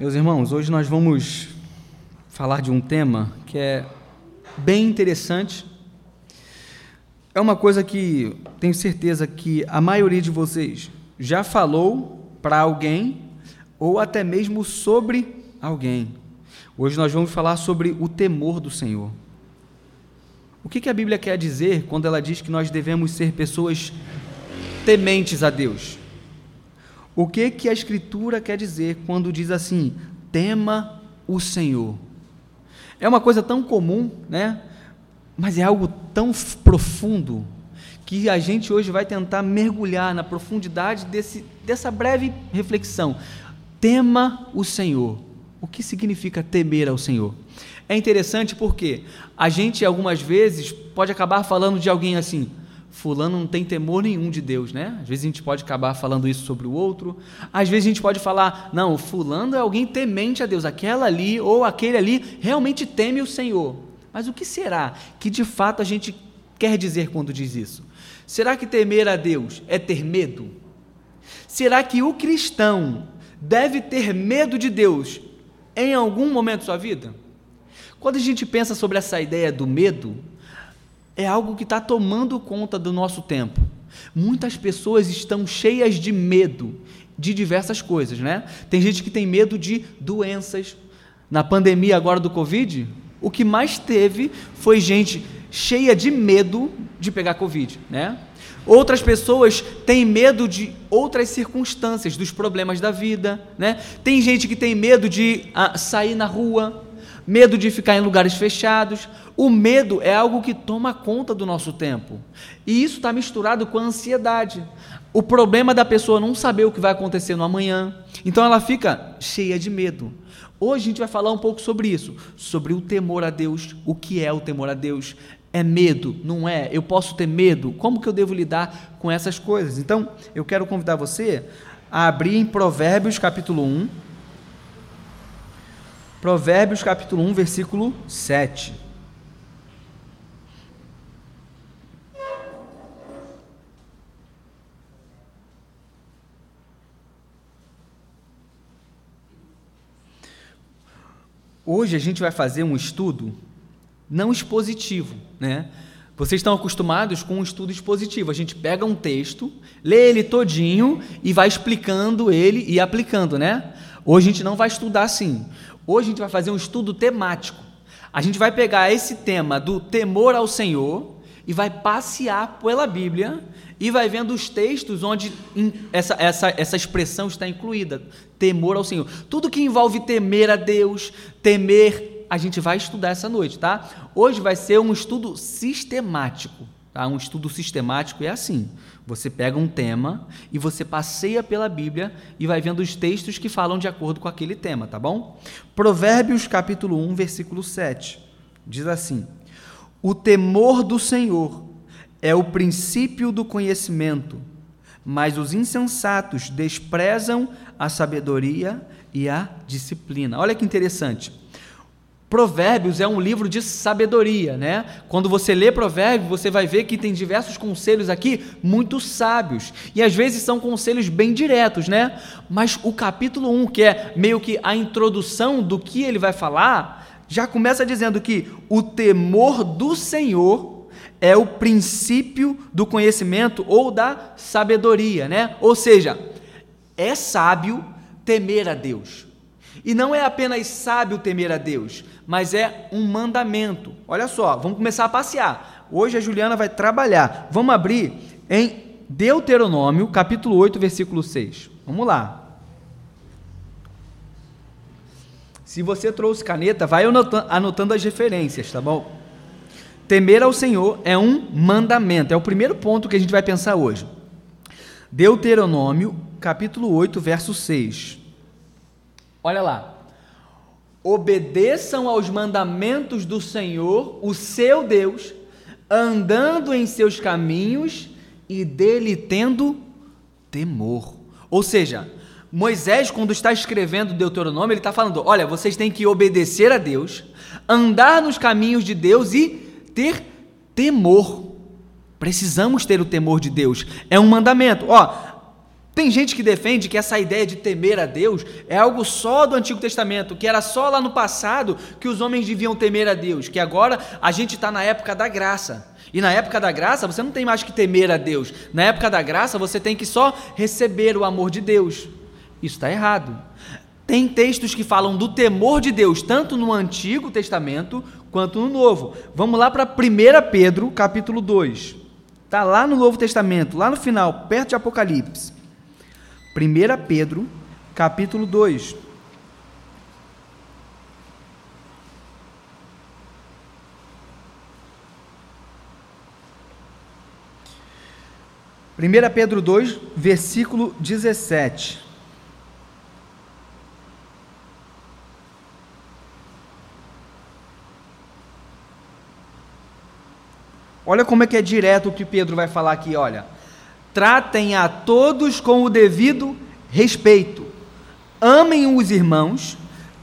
Meus irmãos, hoje nós vamos falar de um tema que é bem interessante. É uma coisa que tenho certeza que a maioria de vocês já falou para alguém ou até mesmo sobre alguém. Hoje nós vamos falar sobre o temor do Senhor. O que, que a Bíblia quer dizer quando ela diz que nós devemos ser pessoas tementes a Deus? O que que a Escritura quer dizer quando diz assim: tema o Senhor? É uma coisa tão comum, né? Mas é algo tão profundo que a gente hoje vai tentar mergulhar na profundidade desse, dessa breve reflexão. Tema o Senhor. O que significa temer ao Senhor? É interessante porque a gente algumas vezes pode acabar falando de alguém assim: fulano não tem temor nenhum de Deus, né? Às vezes a gente pode acabar falando isso sobre o outro. Às vezes a gente pode falar, não, fulano é alguém temente a Deus, aquela ali ou aquele ali realmente teme o Senhor. Mas o que será que de fato a gente quer dizer quando diz isso? Será que temer a Deus é ter medo? Será que o cristão deve ter medo de Deus em algum momento da sua vida? Quando a gente pensa sobre essa ideia do medo, é algo que está tomando conta do nosso tempo. Muitas pessoas estão cheias de medo de diversas coisas, né? Tem gente que tem medo de doenças. Na pandemia agora do Covid, o que mais teve foi gente cheia de medo de pegar Covid, né? Outras pessoas têm medo de outras circunstâncias, dos problemas da vida, né? Tem gente que tem medo de ah, sair na rua, medo de ficar em lugares fechados. O medo é algo que toma conta do nosso tempo. E isso está misturado com a ansiedade. O problema da pessoa não saber o que vai acontecer no amanhã. Então ela fica cheia de medo. Hoje a gente vai falar um pouco sobre isso, sobre o temor a Deus. O que é o temor a Deus? É medo, não é? Eu posso ter medo? Como que eu devo lidar com essas coisas? Então, eu quero convidar você a abrir em Provérbios capítulo 1, Provérbios capítulo 1, versículo 7. Hoje a gente vai fazer um estudo não expositivo, né? Vocês estão acostumados com um estudo expositivo. A gente pega um texto, lê ele todinho e vai explicando ele e aplicando, né? Hoje a gente não vai estudar assim. Hoje a gente vai fazer um estudo temático. A gente vai pegar esse tema do temor ao Senhor e vai passear pela Bíblia e vai vendo os textos onde essa, essa, essa expressão está incluída: temor ao Senhor. Tudo que envolve temer a Deus, temer, a gente vai estudar essa noite, tá? Hoje vai ser um estudo sistemático. Tá? Um estudo sistemático é assim: você pega um tema e você passeia pela Bíblia e vai vendo os textos que falam de acordo com aquele tema, tá bom? Provérbios capítulo 1, versículo 7. Diz assim: O temor do Senhor é o princípio do conhecimento, mas os insensatos desprezam a sabedoria e a disciplina. Olha que interessante. Provérbios é um livro de sabedoria, né? Quando você lê Provérbios, você vai ver que tem diversos conselhos aqui muito sábios. E às vezes são conselhos bem diretos, né? Mas o capítulo 1, que é meio que a introdução do que ele vai falar, já começa dizendo que o temor do Senhor é o princípio do conhecimento ou da sabedoria, né? Ou seja, é sábio temer a Deus. E não é apenas sábio temer a Deus, mas é um mandamento. Olha só, vamos começar a passear. Hoje a Juliana vai trabalhar. Vamos abrir em Deuteronômio, capítulo 8, versículo 6. Vamos lá. Se você trouxe caneta, vai anotando as referências, tá bom? Temer ao Senhor é um mandamento. É o primeiro ponto que a gente vai pensar hoje. Deuteronômio, capítulo 8, verso 6. Olha lá. Obedeçam aos mandamentos do Senhor, o seu Deus, andando em seus caminhos e dele tendo temor. Ou seja, Moisés, quando está escrevendo Deuteronômio, ele está falando: olha, vocês têm que obedecer a Deus, andar nos caminhos de Deus e ter temor. Precisamos ter o temor de Deus. É um mandamento. Ó, Tem gente que defende que essa ideia de temer a Deus é algo só do Antigo Testamento, que era só lá no passado que os homens deviam temer a Deus, que agora a gente está na época da graça. E na época da graça você não tem mais que temer a Deus. Na época da graça você tem que só receber o amor de Deus. Isso está errado. Tem textos que falam do temor de Deus, tanto no Antigo Testamento quanto no Novo. Vamos lá para 1 Pedro, capítulo 2. Está lá no Novo Testamento, lá no final, perto de Apocalipse. 1 Pedro, capítulo 2. Primeira Pedro 2, versículo 17. Olha como é que é direto o que Pedro vai falar aqui, olha tratem a todos com o devido respeito, amem os irmãos,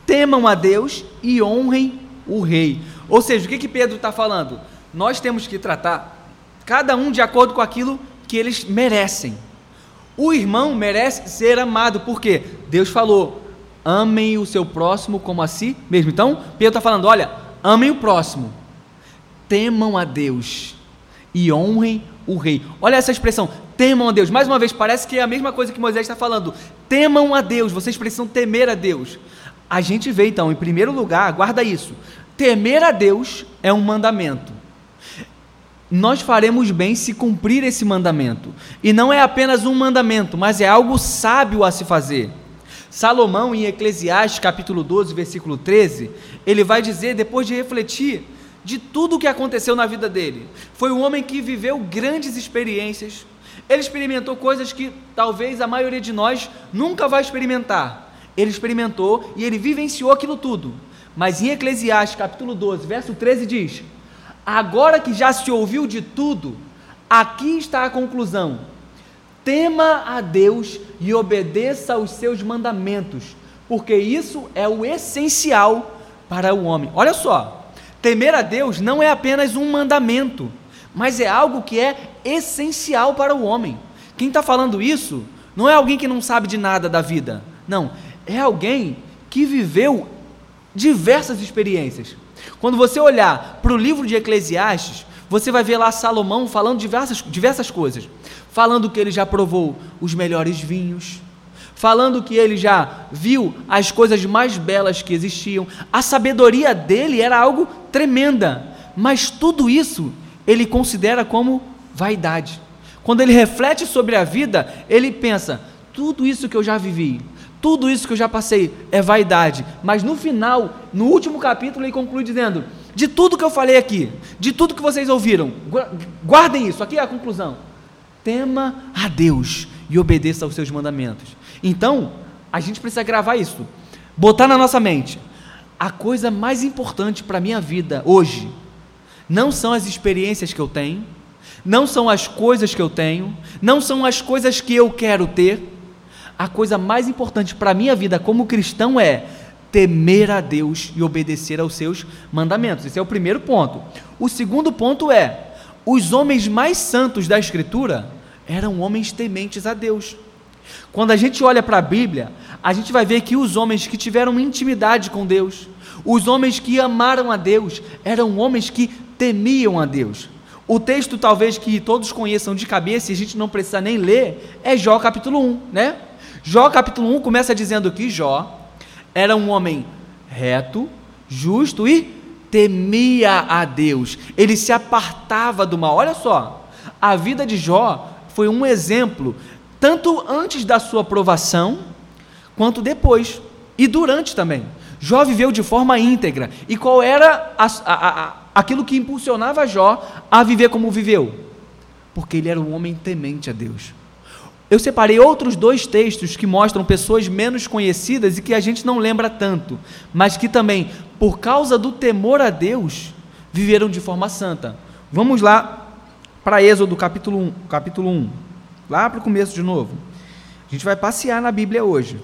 temam a Deus e honrem o rei. Ou seja, o que, que Pedro está falando? Nós temos que tratar cada um de acordo com aquilo que eles merecem. O irmão merece ser amado, porque Deus falou: amem o seu próximo como a si mesmo. Então, Pedro está falando: olha, amem o próximo, temam a Deus e honrem o rei. Olha essa expressão, temam a Deus. Mais uma vez, parece que é a mesma coisa que Moisés está falando. Temam a Deus, vocês precisam temer a Deus. A gente vê então, em primeiro lugar, guarda isso: temer a Deus é um mandamento. Nós faremos bem se cumprir esse mandamento. E não é apenas um mandamento, mas é algo sábio a se fazer. Salomão, em Eclesiastes capítulo 12, versículo 13, ele vai dizer, depois de refletir de tudo o que aconteceu na vida dele. Foi um homem que viveu grandes experiências. Ele experimentou coisas que talvez a maioria de nós nunca vai experimentar. Ele experimentou e ele vivenciou aquilo tudo. Mas em Eclesiastes capítulo 12, verso 13 diz: Agora que já se ouviu de tudo, aqui está a conclusão. Tema a Deus e obedeça aos seus mandamentos, porque isso é o essencial para o homem. Olha só, Temer a Deus não é apenas um mandamento, mas é algo que é essencial para o homem. Quem está falando isso não é alguém que não sabe de nada da vida, não, é alguém que viveu diversas experiências. Quando você olhar para o livro de Eclesiastes, você vai ver lá Salomão falando diversas, diversas coisas, falando que ele já provou os melhores vinhos, falando que ele já viu as coisas mais belas que existiam. A sabedoria dele era algo tremenda, mas tudo isso ele considera como vaidade. Quando ele reflete sobre a vida, ele pensa: tudo isso que eu já vivi, tudo isso que eu já passei é vaidade. Mas no final, no último capítulo, ele conclui dizendo: de tudo que eu falei aqui, de tudo que vocês ouviram, guardem isso, aqui é a conclusão. Tema a Deus e obedeça aos seus mandamentos. Então, a gente precisa gravar isso, botar na nossa mente. A coisa mais importante para a minha vida hoje não são as experiências que eu tenho, não são as coisas que eu tenho, não são as coisas que eu quero ter. A coisa mais importante para a minha vida como cristão é temer a Deus e obedecer aos seus mandamentos. Esse é o primeiro ponto. O segundo ponto é: os homens mais santos da Escritura eram homens tementes a Deus. Quando a gente olha para a Bíblia, a gente vai ver que os homens que tiveram intimidade com Deus, os homens que amaram a Deus, eram homens que temiam a Deus. O texto, talvez que todos conheçam de cabeça e a gente não precisa nem ler, é Jó capítulo 1, né? Jó capítulo 1 começa dizendo que Jó era um homem reto, justo e temia a Deus. Ele se apartava do mal. Olha só, a vida de Jó foi um exemplo tanto antes da sua aprovação, quanto depois, e durante também. Jó viveu de forma íntegra. E qual era a, a, a, aquilo que impulsionava Jó a viver como viveu? Porque ele era um homem temente a Deus. Eu separei outros dois textos que mostram pessoas menos conhecidas e que a gente não lembra tanto, mas que também, por causa do temor a Deus, viveram de forma santa. Vamos lá para Êxodo capítulo 1. Capítulo 1. Lá para o começo de novo. A gente vai passear na Bíblia hoje.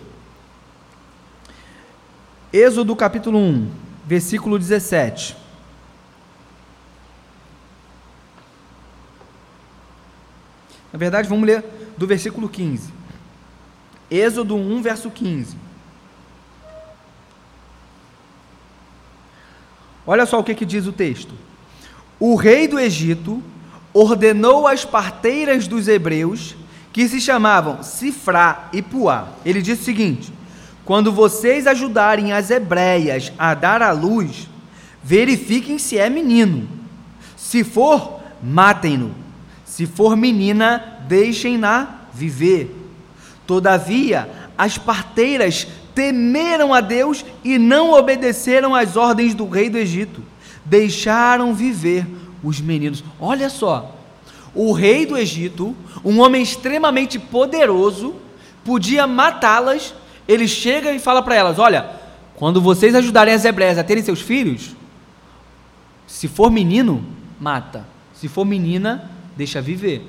Êxodo capítulo 1, versículo 17. Na verdade, vamos ler do versículo 15. Êxodo 1, verso 15. Olha só o que, que diz o texto. O rei do Egito ordenou às parteiras dos hebreus, que se chamavam Sifrá e Puá. Ele disse o seguinte: Quando vocês ajudarem as hebreias a dar à luz, verifiquem se é menino. Se for, matem-no. Se for menina, deixem-na viver. Todavia, as parteiras temeram a Deus e não obedeceram às ordens do rei do Egito. Deixaram viver os meninos. Olha só, o rei do Egito, um homem extremamente poderoso, podia matá-las. Ele chega e fala para elas: Olha, quando vocês ajudarem as hebreias a terem seus filhos, se for menino, mata. Se for menina, deixa viver.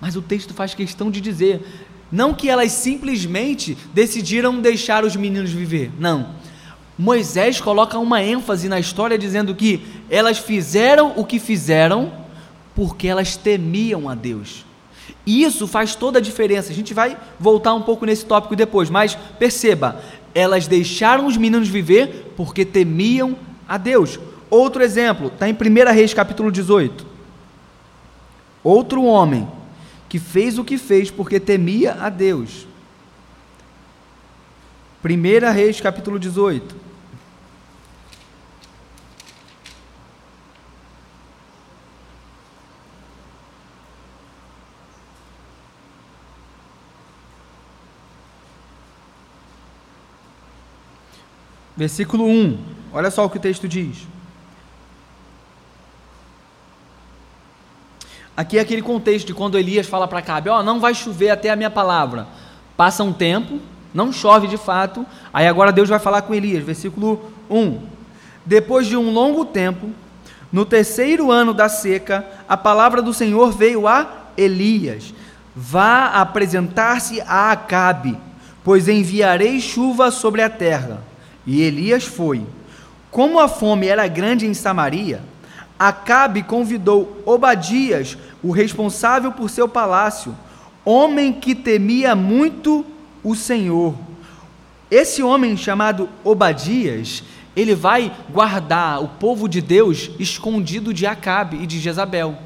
Mas o texto faz questão de dizer: não que elas simplesmente decidiram deixar os meninos viver. Não. Moisés coloca uma ênfase na história dizendo que elas fizeram o que fizeram porque elas temiam a Deus. E isso faz toda a diferença. A gente vai voltar um pouco nesse tópico depois, mas perceba, elas deixaram os meninos viver porque temiam a Deus. Outro exemplo, está em 1 Reis capítulo 18. Outro homem que fez o que fez porque temia a Deus. 1 Reis capítulo 18. Versículo 1. Olha só o que o texto diz. Aqui é aquele contexto de quando Elias fala para Cabe, ó, oh, não vai chover até a minha palavra. Passa um tempo, não chove de fato, aí agora Deus vai falar com Elias, versículo 1. Depois de um longo tempo, no terceiro ano da seca, a palavra do Senhor veio a Elias: Vá apresentar-se a Acabe, pois enviarei chuva sobre a terra. E Elias foi. Como a fome era grande em Samaria, Acabe convidou Obadias, o responsável por seu palácio, homem que temia muito o Senhor. Esse homem chamado Obadias, ele vai guardar o povo de Deus escondido de Acabe e de Jezabel.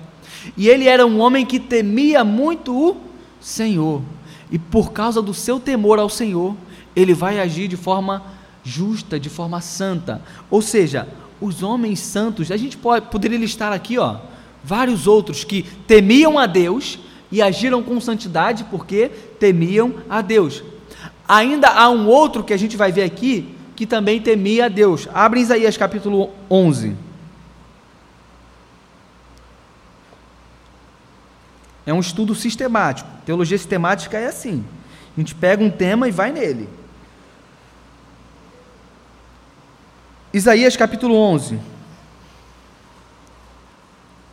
E ele era um homem que temia muito o Senhor. E por causa do seu temor ao Senhor, ele vai agir de forma justa, de forma santa. Ou seja, os homens santos, a gente pode, poderia listar aqui, ó, vários outros que temiam a Deus e agiram com santidade porque temiam a Deus. Ainda há um outro que a gente vai ver aqui que também temia a Deus. Abre Isaías capítulo 11. É um estudo sistemático. Teologia sistemática é assim. A gente pega um tema e vai nele. Isaías capítulo 11.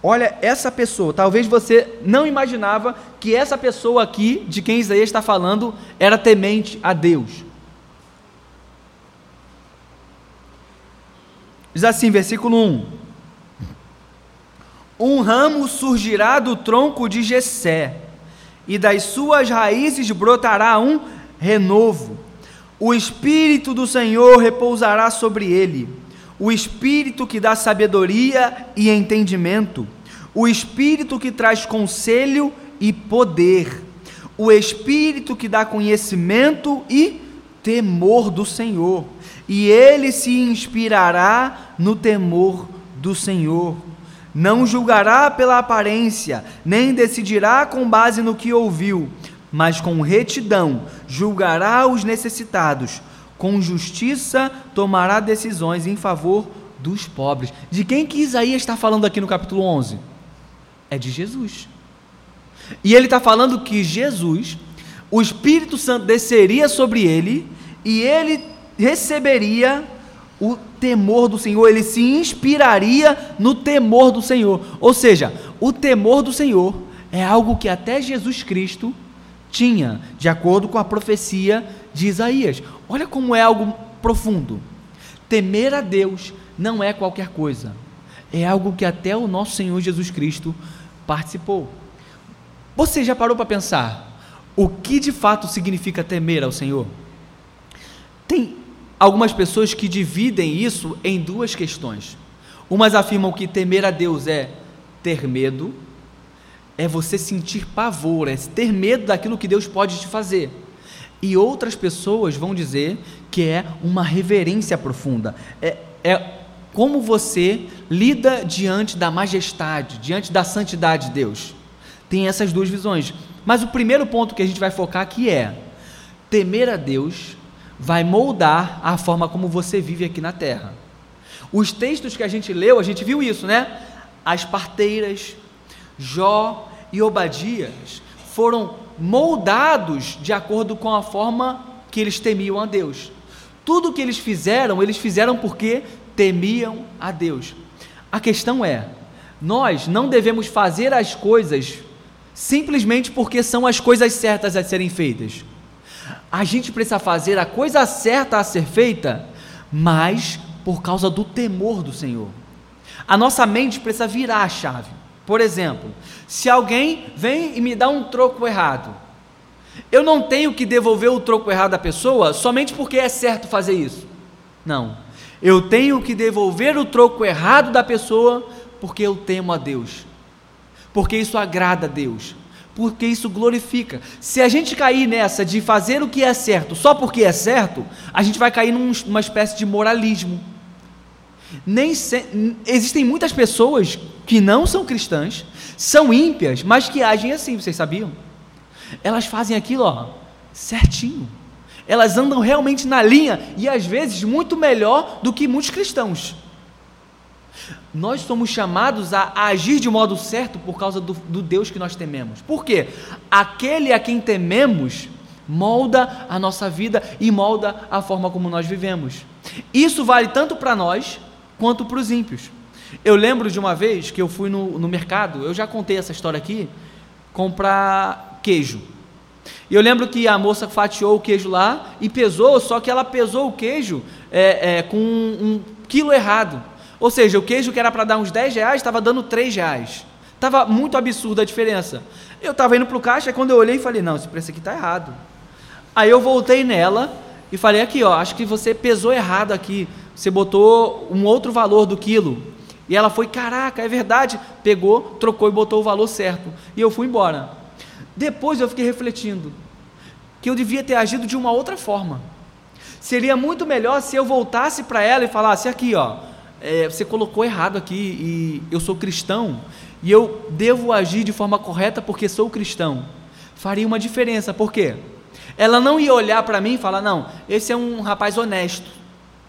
Olha essa pessoa, talvez você não imaginava que essa pessoa aqui, de quem Isaías está falando, era temente a Deus. Diz assim, versículo 1: Um ramo surgirá do tronco de Jessé, e das suas raízes brotará um renovo o Espírito do Senhor repousará sobre ele, o Espírito que dá sabedoria e entendimento, o Espírito que traz conselho e poder, o Espírito que dá conhecimento e temor do Senhor, e ele se inspirará no temor do Senhor. Não julgará pela aparência, nem decidirá com base no que ouviu, mas com retidão julgará os necessitados, com justiça tomará decisões em favor dos pobres. De quem que Isaías está falando aqui no capítulo 11? É de Jesus. E ele está falando que Jesus, o Espírito Santo desceria sobre ele e ele receberia o temor do Senhor, ele se inspiraria no temor do Senhor. Ou seja, o temor do Senhor é algo que até Jesus Cristo tinha, de acordo com a profecia de Isaías. Olha como é algo profundo. Temer a Deus não é qualquer coisa, é algo que até o nosso Senhor Jesus Cristo participou. Você já parou para pensar o que de fato significa temer ao Senhor? Tem algumas pessoas que dividem isso em duas questões. Umas afirmam que temer a Deus é ter medo, é você sentir pavor, é ter medo daquilo que Deus pode te fazer. E outras pessoas vão dizer que é uma reverência profunda, é, é como você lida diante da majestade, diante da santidade de Deus. Tem essas duas visões. Mas o primeiro ponto que a gente vai focar aqui é: temer a Deus vai moldar a forma como você vive aqui na terra. Os textos que a gente leu, a gente viu isso, né? As parteiras, Jó e Obadias foram moldados de acordo com a forma que eles temiam a Deus. Tudo que eles fizeram, eles fizeram porque temiam a Deus. A questão é: nós não devemos fazer as coisas simplesmente porque são as coisas certas a serem feitas a gente precisa fazer a coisa certa a ser feita, mas por causa do temor do Senhor. A nossa mente precisa virar a chave. Por exemplo, se alguém vem e me dá um troco errado, eu não tenho que devolver o troco errado à pessoa somente porque é certo fazer isso. Não. Eu tenho que devolver o troco errado da pessoa porque eu temo a Deus. Porque isso agrada a Deus porque isso glorifica. Se a gente cair nessa de fazer o que é certo só porque é certo, a gente vai cair numa espécie de moralismo. Nem se, existem muitas pessoas que não são cristãs, são ímpias, mas que agem assim, vocês sabiam? Elas fazem aquilo, ó, certinho. Elas andam realmente na linha e às vezes muito melhor do que muitos cristãos. Nós somos chamados a agir de modo certo por causa do, do Deus que nós tememos. Por quê? Aquele a quem tememos molda a nossa vida e molda a forma como nós vivemos. Isso vale tanto para nós quanto para os ímpios. Eu lembro de uma vez que eu fui no, no mercado, eu já contei essa história aqui, comprar queijo. E eu lembro que a moça fatiou o queijo lá e pesou, só que ela pesou o queijo é, é, com um, um quilo errado. Ou seja, o queijo que era para dar uns 10 reais estava dando 3 reais. Estava muito absurda a diferença. Eu estava indo para o caixa, e quando eu olhei falei, não, esse preço aqui está errado. Aí eu voltei nela e falei aqui, ó, acho que você pesou errado aqui. Você botou um outro valor do quilo. E ela foi, caraca, é verdade. Pegou, trocou e botou o valor certo. E eu fui embora. Depois eu fiquei refletindo que eu devia ter agido de uma outra forma. Seria muito melhor se eu voltasse para ela e falasse aqui, ó, é, você colocou errado aqui e eu sou cristão e eu devo agir de forma correta porque sou cristão. Faria uma diferença, por quê? Ela não ia olhar para mim e falar, não, esse é um rapaz honesto.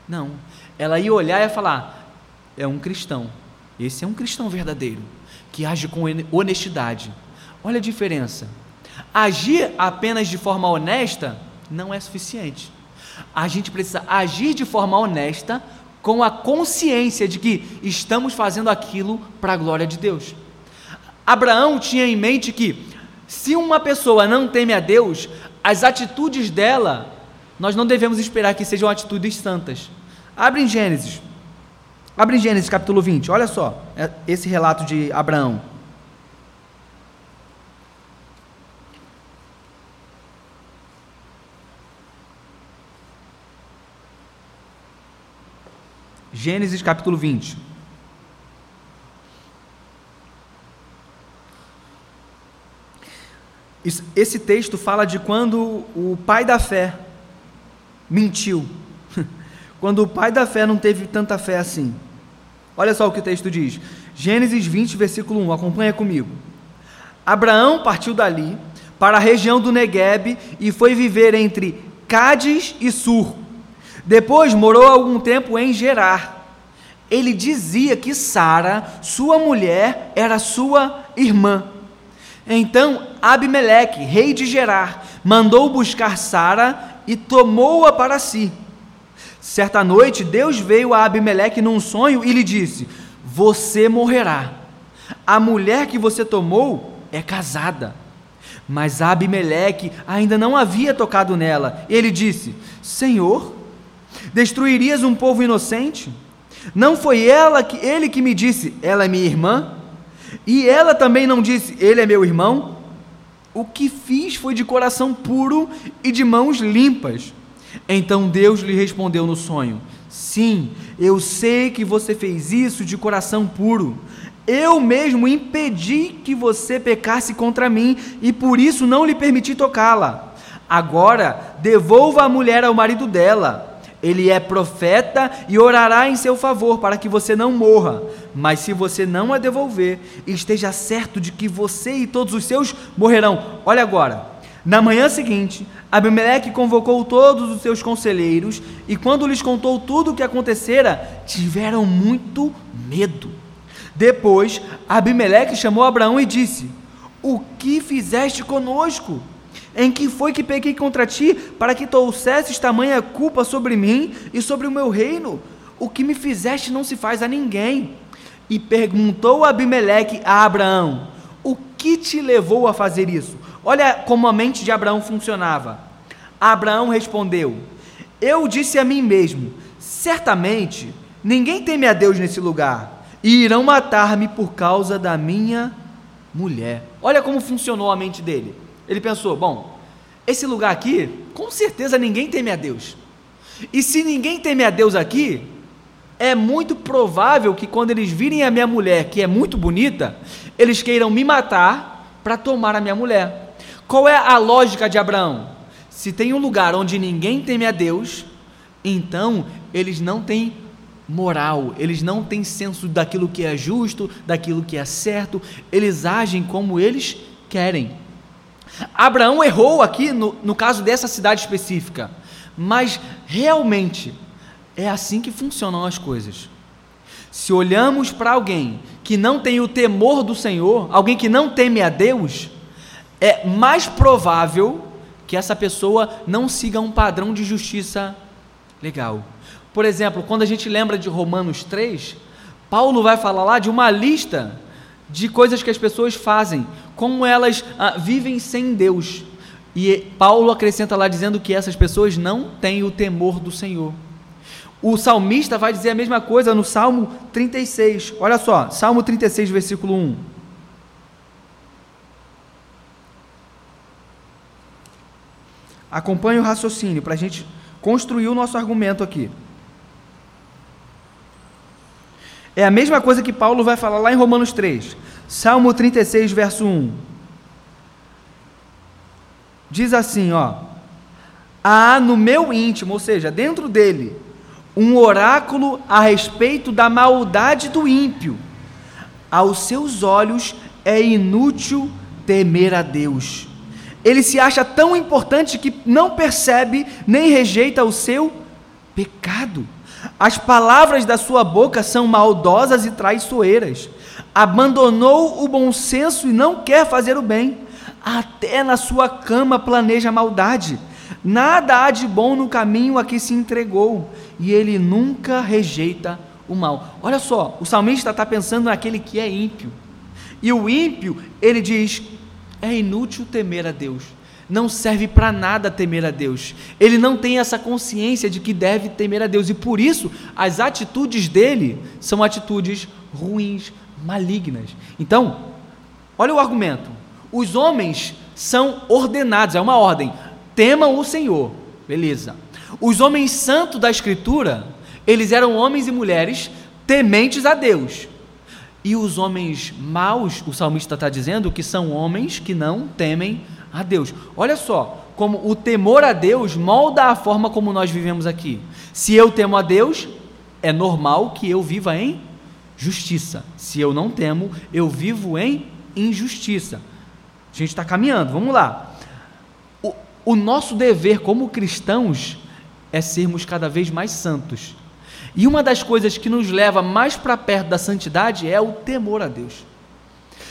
Não. Ela ia olhar e ia falar, é um cristão. Esse é um cristão verdadeiro, que age com honestidade. Olha a diferença. Agir apenas de forma honesta não é suficiente. A gente precisa agir de forma honesta com a consciência de que estamos fazendo aquilo para a glória de Deus. Abraão tinha em mente que, se uma pessoa não teme a Deus, as atitudes dela, nós não devemos esperar que sejam atitudes santas. Abre em Gênesis. Abre em Gênesis capítulo 20. Olha só, é esse relato de Abraão. Gênesis capítulo 20. Esse texto fala de quando o pai da fé mentiu. Quando o pai da fé não teve tanta fé assim. Olha só o que o texto diz. Gênesis 20, versículo 1. Acompanha comigo. Abraão partiu dali para a região do Negueb e foi viver entre Cádiz e Sur depois morou algum tempo em Gerar. Ele dizia que Sara, sua mulher, era sua irmã. Então Abimeleque, rei de Gerar, mandou buscar Sara e tomou-a para si. Certa noite, Deus veio a Abimeleque num sonho e lhe disse: Você morrerá. A mulher que você tomou é casada. Mas Abimeleque ainda não havia tocado nela. Ele disse: Senhor, Destruirias um povo inocente? Não foi ela que ele que me disse, ela é minha irmã? E ela também não disse, ele é meu irmão? O que fiz foi de coração puro e de mãos limpas. Então Deus lhe respondeu no sonho: Sim, eu sei que você fez isso de coração puro. Eu mesmo impedi que você pecasse contra mim e por isso não lhe permiti tocá-la. Agora, devolva a mulher ao marido dela. Ele é profeta e orará em seu favor para que você não morra. Mas se você não a devolver, esteja certo de que você e todos os seus morrerão. Olha agora. Na manhã seguinte, Abimeleque convocou todos os seus conselheiros e, quando lhes contou tudo o que acontecera, tiveram muito medo. Depois, Abimeleque chamou Abraão e disse: O que fizeste conosco? Em que foi que pequei contra ti, para que trouxesses tamanha culpa sobre mim e sobre o meu reino? O que me fizeste não se faz a ninguém. E perguntou Abimeleque a Abraão: O que te levou a fazer isso? Olha como a mente de Abraão funcionava. Abraão respondeu: Eu disse a mim mesmo: certamente ninguém teme a Deus nesse lugar, e irão matar-me por causa da minha mulher. Olha como funcionou a mente dele. Ele pensou: bom, esse lugar aqui, com certeza ninguém teme a Deus. E se ninguém teme a Deus aqui, é muito provável que quando eles virem a minha mulher, que é muito bonita, eles queiram me matar para tomar a minha mulher. Qual é a lógica de Abraão? Se tem um lugar onde ninguém teme a Deus, então eles não têm moral, eles não têm senso daquilo que é justo, daquilo que é certo, eles agem como eles querem. Abraão errou aqui no, no caso dessa cidade específica, mas realmente é assim que funcionam as coisas. Se olhamos para alguém que não tem o temor do Senhor, alguém que não teme a Deus, é mais provável que essa pessoa não siga um padrão de justiça legal. Por exemplo, quando a gente lembra de Romanos 3, Paulo vai falar lá de uma lista de coisas que as pessoas fazem, como elas ah, vivem sem Deus. E Paulo acrescenta lá dizendo que essas pessoas não têm o temor do Senhor. O salmista vai dizer a mesma coisa no Salmo 36. Olha só, Salmo 36, versículo 1. Acompanhe o raciocínio para a gente construir o nosso argumento aqui. É a mesma coisa que Paulo vai falar lá em Romanos 3, Salmo 36, verso 1. Diz assim, ó: Há no meu íntimo, ou seja, dentro dele, um oráculo a respeito da maldade do ímpio. Aos seus olhos é inútil temer a Deus ele se acha tão importante que não percebe nem rejeita o seu pecado. As palavras da sua boca são maldosas e traiçoeiras. Abandonou o bom senso e não quer fazer o bem. Até na sua cama planeja maldade. Nada há de bom no caminho a que se entregou, e ele nunca rejeita o mal. Olha só, o salmista está pensando naquele que é ímpio. E o ímpio, ele diz: é inútil temer a Deus. Não serve para nada temer a Deus. Ele não tem essa consciência de que deve temer a Deus e por isso as atitudes dele são atitudes ruins, malignas. Então, olha o argumento. Os homens são ordenados, é uma ordem. Temam o Senhor. Beleza. Os homens santos da Escritura, eles eram homens e mulheres tementes a Deus. E os homens maus, o salmista está dizendo que são homens que não temem a Deus. Olha só, como o temor a Deus molda a forma como nós vivemos aqui. Se eu temo a Deus, é normal que eu viva em justiça. Se eu não temo, eu vivo em injustiça. A gente está caminhando, vamos lá. O, o nosso dever como cristãos é sermos cada vez mais santos. E uma das coisas que nos leva mais para perto da santidade é o temor a Deus.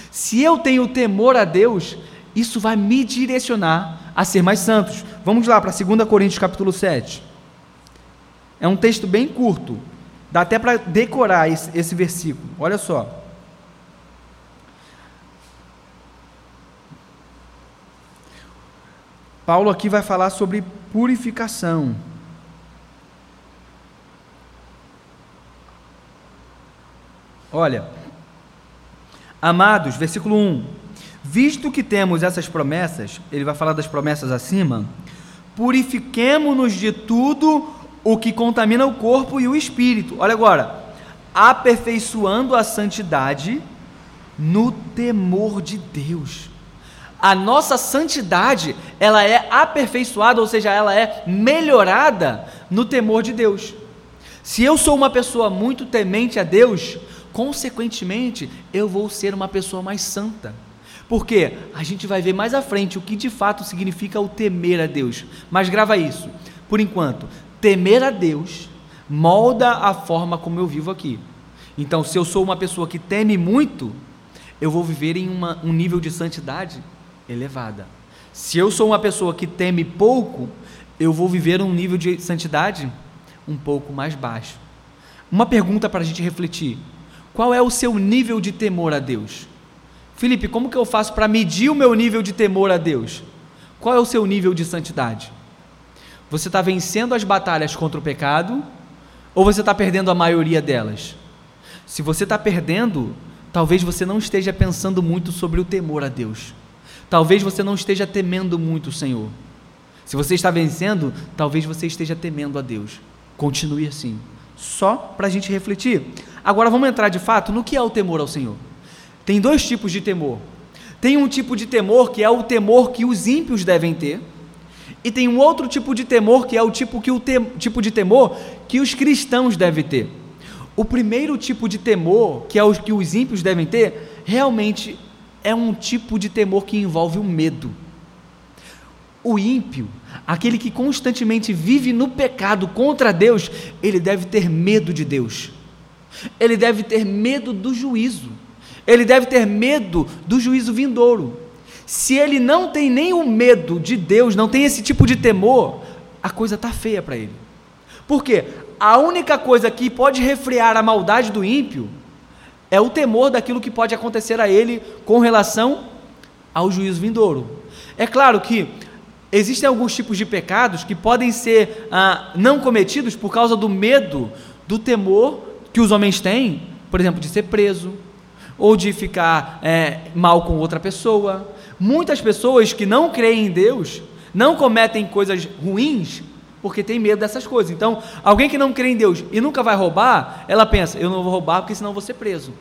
Se eu tenho temor a Deus, isso vai me direcionar a ser mais santos. Vamos lá para 2 Coríntios capítulo 7. É um texto bem curto, dá até para decorar esse, esse versículo. Olha só. Paulo aqui vai falar sobre purificação. Olha, amados, versículo 1: Visto que temos essas promessas, ele vai falar das promessas acima, purifiquemo-nos de tudo o que contamina o corpo e o espírito. Olha agora, aperfeiçoando a santidade no temor de Deus. A nossa santidade, ela é aperfeiçoada, ou seja, ela é melhorada no temor de Deus. Se eu sou uma pessoa muito temente a Deus, consequentemente, eu vou ser uma pessoa mais santa. Porque a gente vai ver mais à frente o que de fato significa o temer a Deus. Mas grava isso. Por enquanto, temer a Deus molda a forma como eu vivo aqui. Então, se eu sou uma pessoa que teme muito, eu vou viver em uma, um nível de santidade elevada. Se eu sou uma pessoa que teme pouco, eu vou viver um nível de santidade um pouco mais baixo. Uma pergunta para a gente refletir: qual é o seu nível de temor a Deus? Felipe, como que eu faço para medir o meu nível de temor a Deus? Qual é o seu nível de santidade? Você está vencendo as batalhas contra o pecado ou você está perdendo a maioria delas? Se você está perdendo, talvez você não esteja pensando muito sobre o temor a Deus. Talvez você não esteja temendo muito o Senhor. Se você está vencendo, talvez você esteja temendo a Deus. Continue assim. Só para a gente refletir. Agora vamos entrar de fato no que é o temor ao Senhor. Tem dois tipos de temor. Tem um tipo de temor que é o temor que os ímpios devem ter, e tem um outro tipo de temor que é o tipo, que o te, tipo de temor que os cristãos devem ter. O primeiro tipo de temor, que é o que os ímpios devem ter, realmente é um tipo de temor que envolve o medo. O ímpio, aquele que constantemente vive no pecado contra Deus, ele deve ter medo de Deus. Ele deve ter medo do juízo. Ele deve ter medo do juízo vindouro. Se ele não tem o medo de Deus, não tem esse tipo de temor, a coisa está feia para ele. Por quê? A única coisa que pode refrear a maldade do ímpio é o temor daquilo que pode acontecer a ele com relação ao juízo vindouro. É claro que existem alguns tipos de pecados que podem ser ah, não cometidos por causa do medo, do temor que os homens têm, por exemplo, de ser preso, ou de ficar é, mal com outra pessoa. Muitas pessoas que não creem em Deus não cometem coisas ruins porque tem medo dessas coisas. Então, alguém que não crê em Deus e nunca vai roubar, ela pensa: eu não vou roubar porque senão vou ser preso.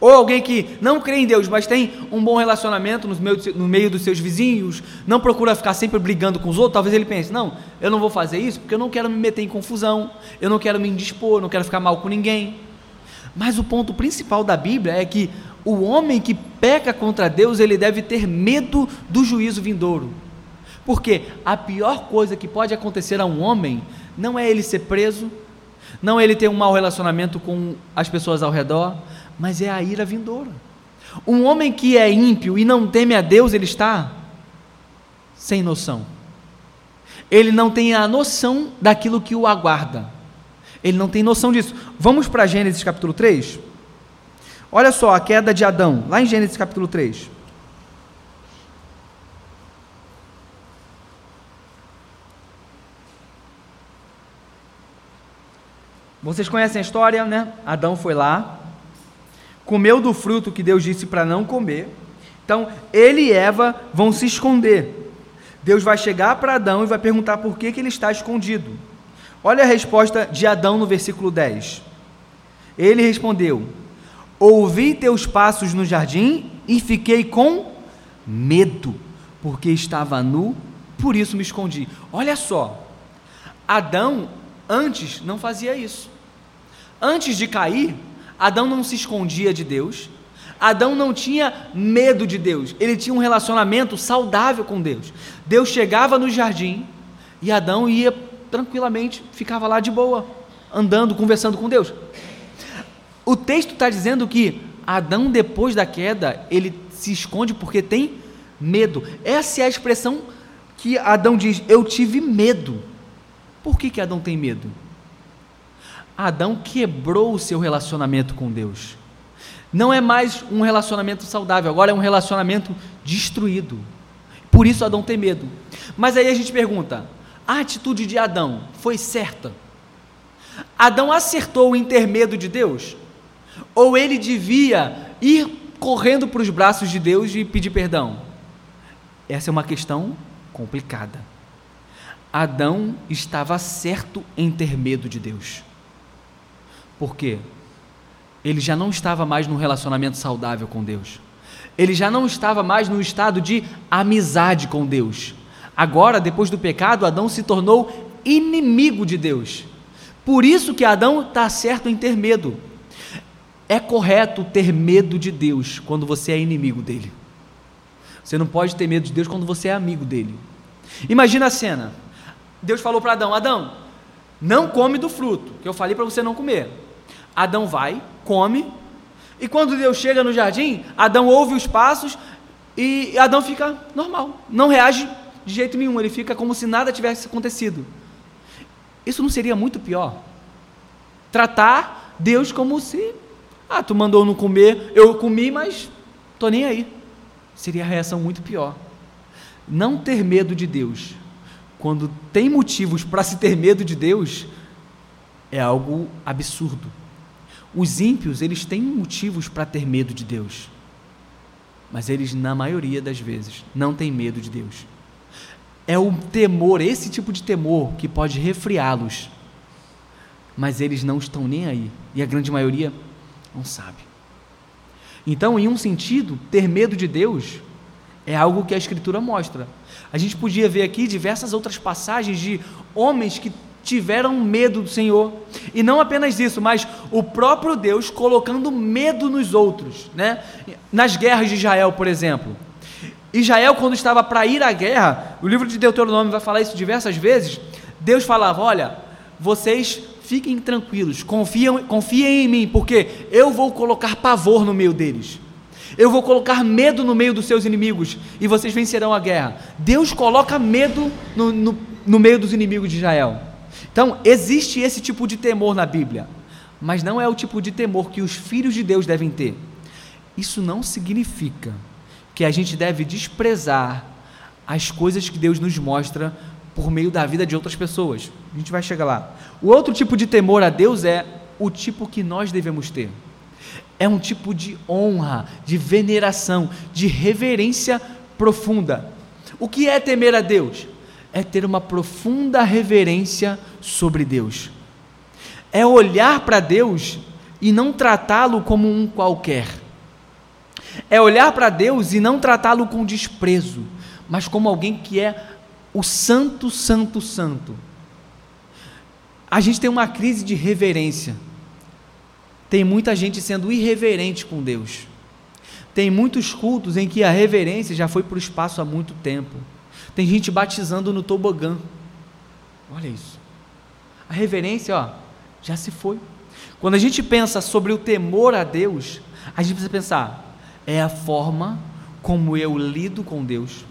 Ou alguém que não crê em Deus, mas tem um bom relacionamento no meio, dos seus vizinhos, não procura ficar sempre brigando com os outros, talvez ele pense: não, eu não vou fazer isso porque eu não quero me meter em confusão, eu não quero me indispor, não quero ficar mal com ninguém. Mas o ponto principal da Bíblia é que o homem que peca contra Deus, ele deve ter medo do juízo vindouro. Porque a pior coisa que pode acontecer a um homem não é ele ser preso, não é ele ter um mau relacionamento com as pessoas ao redor, mas é a ira vindoura. Um homem que é ímpio e não teme a Deus, ele está sem noção. Ele não tem a noção daquilo que o aguarda. Ele não tem noção disso. Vamos para Gênesis capítulo 3? Olha só a queda de Adão, lá em Gênesis capítulo 3. Vocês conhecem a história, né? Adão foi lá, comeu do fruto que Deus disse para não comer. Então, ele e Eva vão se esconder. Deus vai chegar para Adão e vai perguntar por que, que ele está escondido. Olha a resposta de Adão no versículo 10. Ele respondeu: Ouvi teus passos no jardim e fiquei com medo, porque estava nu, por isso me escondi. Olha só, Adão antes não fazia isso. Antes de cair, Adão não se escondia de Deus, Adão não tinha medo de Deus, ele tinha um relacionamento saudável com Deus. Deus chegava no jardim e Adão ia tranquilamente, ficava lá de boa, andando, conversando com Deus. O texto está dizendo que Adão, depois da queda, ele se esconde porque tem medo. Essa é a expressão que Adão diz: Eu tive medo. Por que, que Adão tem medo? Adão quebrou o seu relacionamento com Deus. Não é mais um relacionamento saudável, agora é um relacionamento destruído. Por isso Adão tem medo. Mas aí a gente pergunta: a atitude de Adão foi certa? Adão acertou em ter medo de Deus? Ou ele devia ir correndo para os braços de Deus e pedir perdão? Essa é uma questão complicada. Adão estava certo em ter medo de Deus. Por quê? Ele já não estava mais num relacionamento saudável com Deus. Ele já não estava mais no estado de amizade com Deus. Agora, depois do pecado, Adão se tornou inimigo de Deus. Por isso que Adão está certo em ter medo. É correto ter medo de Deus quando você é inimigo dele. Você não pode ter medo de Deus quando você é amigo dele. Imagina a cena. Deus falou para Adão: Adão, não come do fruto que eu falei para você não comer. Adão vai, come, e quando Deus chega no jardim, Adão ouve os passos e Adão fica normal, não reage de jeito nenhum, ele fica como se nada tivesse acontecido. Isso não seria muito pior? Tratar Deus como se, ah, tu mandou não comer, eu comi, mas tô nem aí. Seria a reação muito pior. Não ter medo de Deus, quando tem motivos para se ter medo de Deus, é algo absurdo. Os ímpios, eles têm motivos para ter medo de Deus, mas eles, na maioria das vezes, não têm medo de Deus. É o temor, esse tipo de temor, que pode refriá-los, mas eles não estão nem aí, e a grande maioria não sabe. Então, em um sentido, ter medo de Deus é algo que a Escritura mostra. A gente podia ver aqui diversas outras passagens de homens que tiveram medo do Senhor. E não apenas isso, mas o próprio Deus colocando medo nos outros, né? Nas guerras de Israel, por exemplo. Israel, quando estava para ir à guerra, o livro de Deuteronômio vai falar isso diversas vezes. Deus falava: Olha, vocês fiquem tranquilos, confiem, confiem em mim, porque eu vou colocar pavor no meio deles. Eu vou colocar medo no meio dos seus inimigos e vocês vencerão a guerra. Deus coloca medo no, no, no meio dos inimigos de Israel. Então, existe esse tipo de temor na Bíblia, mas não é o tipo de temor que os filhos de Deus devem ter. Isso não significa que a gente deve desprezar as coisas que Deus nos mostra por meio da vida de outras pessoas. A gente vai chegar lá. O outro tipo de temor a Deus é o tipo que nós devemos ter. É um tipo de honra, de veneração, de reverência profunda. O que é temer a Deus? É ter uma profunda reverência sobre Deus. É olhar para Deus e não tratá-lo como um qualquer é olhar para Deus e não tratá-lo com desprezo, mas como alguém que é o santo, santo, santo. A gente tem uma crise de reverência. Tem muita gente sendo irreverente com Deus. Tem muitos cultos em que a reverência já foi para o espaço há muito tempo. Tem gente batizando no tobogã. Olha isso. A reverência, ó, já se foi. Quando a gente pensa sobre o temor a Deus, a gente precisa pensar: é a forma como eu lido com Deus,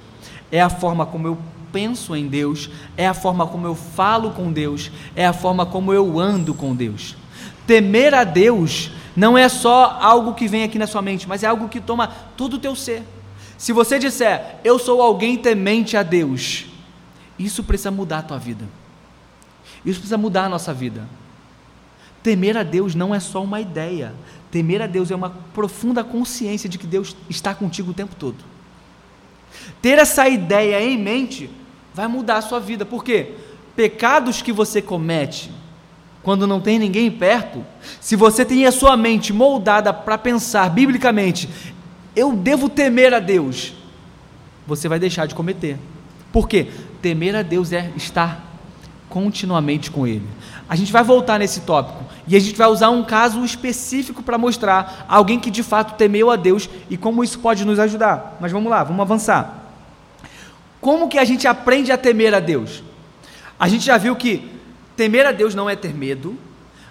é a forma como eu penso em Deus, é a forma como eu falo com Deus, é a forma como eu ando com Deus. Temer a Deus não é só algo que vem aqui na sua mente, mas é algo que toma todo o teu ser. Se você disser, eu sou alguém temente a Deus, isso precisa mudar a tua vida. Isso precisa mudar a nossa vida. Temer a Deus não é só uma ideia. Temer a Deus é uma profunda consciência de que Deus está contigo o tempo todo. Ter essa ideia em mente vai mudar a sua vida, porque pecados que você comete quando não tem ninguém perto, se você tem a sua mente moldada para pensar biblicamente, eu devo temer a Deus, você vai deixar de cometer. Por quê? Temer a Deus é estar continuamente com Ele. A gente vai voltar nesse tópico e a gente vai usar um caso específico para mostrar alguém que de fato temeu a Deus e como isso pode nos ajudar. Mas vamos lá, vamos avançar. Como que a gente aprende a temer a Deus? A gente já viu que temer a Deus não é ter medo,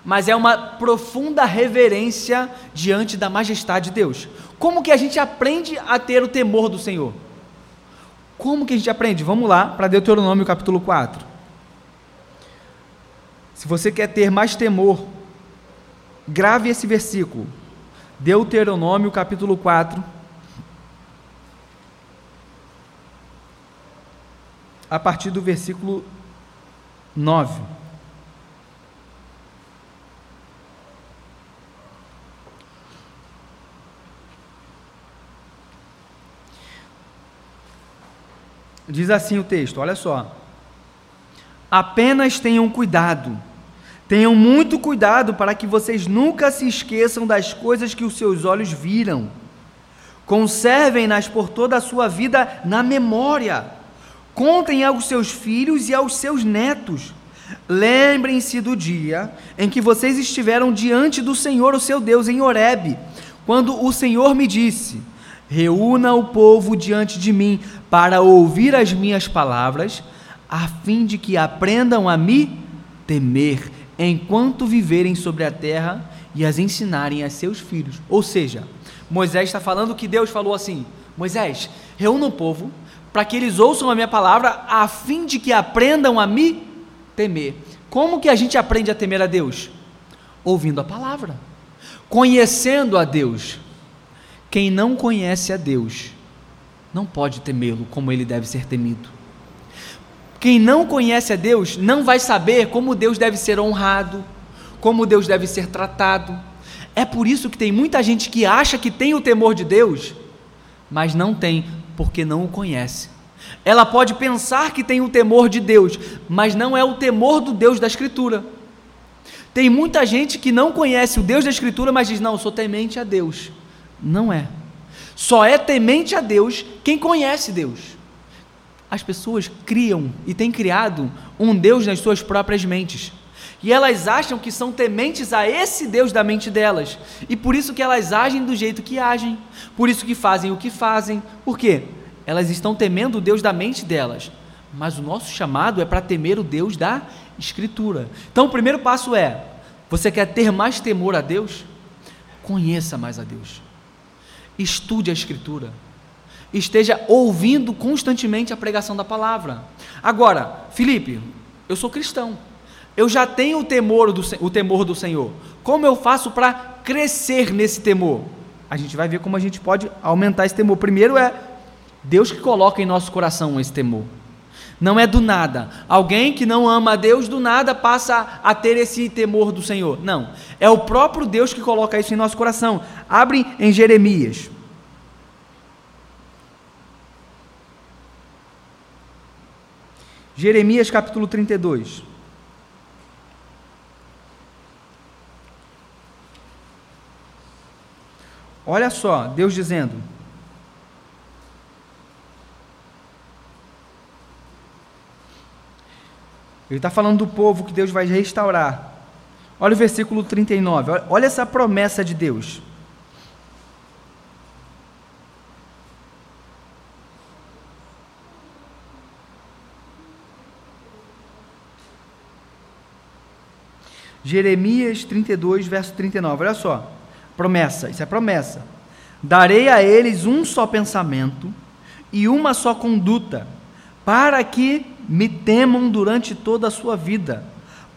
mas é uma profunda reverência diante da majestade de Deus. Como que a gente aprende a ter o temor do Senhor? Como que a gente aprende? Vamos lá para Deuteronômio capítulo 4. Se você quer ter mais temor, grave esse versículo. Deuteronômio capítulo 4. A partir do versículo 9. Diz assim o texto, olha só. Apenas tenham cuidado. Tenham muito cuidado para que vocês nunca se esqueçam das coisas que os seus olhos viram. Conservem-nas por toda a sua vida na memória. Contem aos seus filhos e aos seus netos. Lembrem-se do dia em que vocês estiveram diante do Senhor, o seu Deus, em Horebe, quando o Senhor me disse: Reúna o povo diante de mim para ouvir as minhas palavras a fim de que aprendam a me temer enquanto viverem sobre a terra e as ensinarem a seus filhos. Ou seja, Moisés está falando que Deus falou assim: Moisés, reúna o povo para que eles ouçam a minha palavra, a fim de que aprendam a me temer. Como que a gente aprende a temer a Deus? Ouvindo a palavra, conhecendo a Deus. Quem não conhece a Deus não pode temê-lo como ele deve ser temido. Quem não conhece a Deus não vai saber como Deus deve ser honrado, como Deus deve ser tratado. É por isso que tem muita gente que acha que tem o temor de Deus, mas não tem, porque não o conhece. Ela pode pensar que tem o temor de Deus, mas não é o temor do Deus da Escritura. Tem muita gente que não conhece o Deus da Escritura, mas diz: Não, eu sou temente a Deus. Não é. Só é temente a Deus quem conhece Deus as pessoas criam e têm criado um Deus nas suas próprias mentes. E elas acham que são tementes a esse Deus da mente delas. E por isso que elas agem do jeito que agem. Por isso que fazem o que fazem. Por quê? Elas estão temendo o Deus da mente delas. Mas o nosso chamado é para temer o Deus da Escritura. Então o primeiro passo é: você quer ter mais temor a Deus? Conheça mais a Deus. Estude a Escritura esteja ouvindo constantemente a pregação da palavra. Agora, Felipe, eu sou cristão. Eu já tenho o temor do, o temor do Senhor. Como eu faço para crescer nesse temor? A gente vai ver como a gente pode aumentar esse temor. Primeiro é Deus que coloca em nosso coração esse temor. Não é do nada. Alguém que não ama a Deus do nada passa a ter esse temor do Senhor. Não. É o próprio Deus que coloca isso em nosso coração. Abre em Jeremias. Jeremias capítulo 32. Olha só, Deus dizendo: Ele está falando do povo que Deus vai restaurar. Olha o versículo 39, olha essa promessa de Deus. Jeremias 32, verso 39. Olha só. Promessa, isso é promessa. Darei a eles um só pensamento e uma só conduta, para que me temam durante toda a sua vida,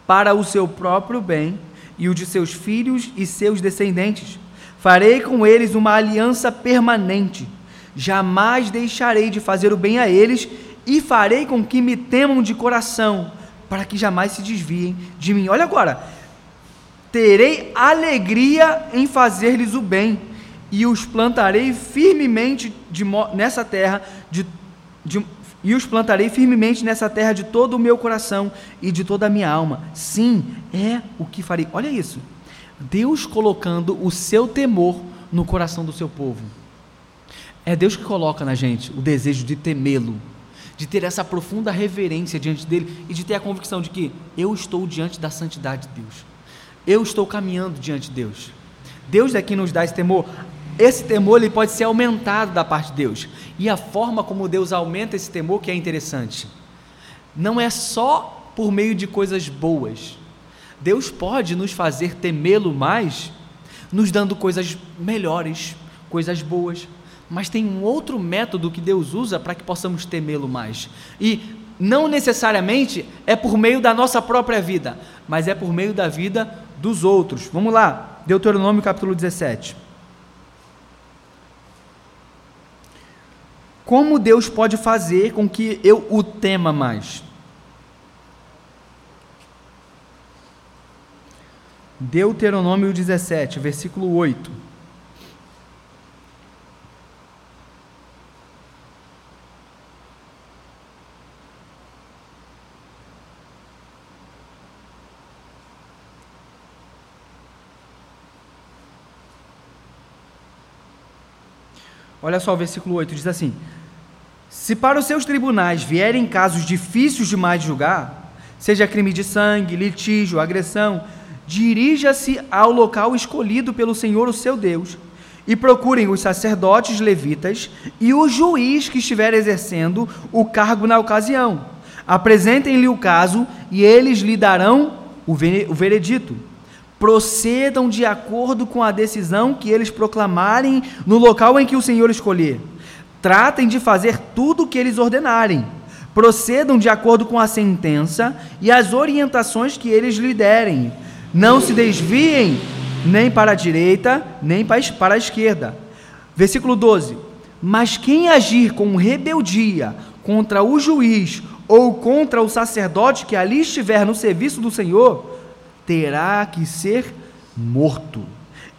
para o seu próprio bem e o de seus filhos e seus descendentes. Farei com eles uma aliança permanente. Jamais deixarei de fazer o bem a eles e farei com que me temam de coração, para que jamais se desviem de mim. Olha agora, terei alegria em fazer-lhes o bem, e os plantarei firmemente de, nessa terra, de, de, e os plantarei firmemente nessa terra de todo o meu coração e de toda a minha alma. Sim, é o que farei. Olha isso. Deus colocando o seu temor no coração do seu povo. É Deus que coloca na gente o desejo de temê-lo, de ter essa profunda reverência diante dele e de ter a convicção de que eu estou diante da santidade de Deus eu estou caminhando diante de Deus. Deus é quem nos dá esse temor. Esse temor ele pode ser aumentado da parte de Deus. E a forma como Deus aumenta esse temor que é interessante. Não é só por meio de coisas boas. Deus pode nos fazer temê-lo mais, nos dando coisas melhores, coisas boas. Mas tem um outro método que Deus usa para que possamos temê-lo mais. E não necessariamente é por meio da nossa própria vida, mas é por meio da vida dos outros. Vamos lá, Deuteronômio capítulo 17. Como Deus pode fazer com que eu o tema mais? Deuteronômio 17, versículo 8. Olha só o versículo 8, diz assim: Se para os seus tribunais vierem casos difíceis demais de julgar, seja crime de sangue, litígio, agressão, dirija-se ao local escolhido pelo Senhor, o seu Deus, e procurem os sacerdotes levitas e o juiz que estiver exercendo o cargo na ocasião. Apresentem-lhe o caso e eles lhe darão o veredito. Procedam de acordo com a decisão que eles proclamarem no local em que o Senhor escolher. Tratem de fazer tudo o que eles ordenarem. Procedam de acordo com a sentença e as orientações que eles lhe derem. Não se desviem nem para a direita, nem para a esquerda. Versículo 12: Mas quem agir com rebeldia contra o juiz ou contra o sacerdote que ali estiver no serviço do Senhor, terá que ser morto.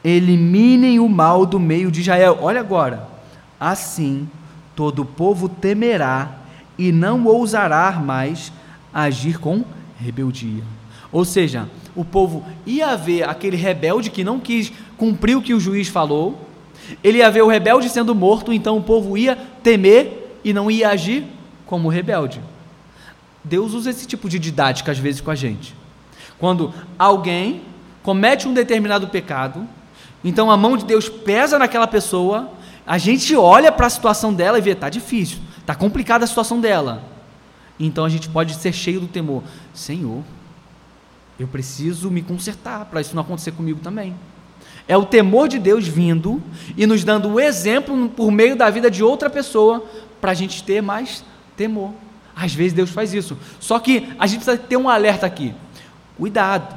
Eliminem o mal do meio de Israel. Olha agora. Assim, todo o povo temerá e não ousará mais agir com rebeldia. Ou seja, o povo ia ver aquele rebelde que não quis cumprir o que o juiz falou, ele ia ver o rebelde sendo morto, então o povo ia temer e não ia agir como rebelde. Deus usa esse tipo de didática às vezes com a gente. Quando alguém comete um determinado pecado, então a mão de Deus pesa naquela pessoa, a gente olha para a situação dela e vê, tá difícil, tá complicada a situação dela. Então a gente pode ser cheio do temor. Senhor, eu preciso me consertar para isso não acontecer comigo também. É o temor de Deus vindo e nos dando o exemplo por meio da vida de outra pessoa para a gente ter mais temor. Às vezes Deus faz isso. Só que a gente precisa ter um alerta aqui. Cuidado.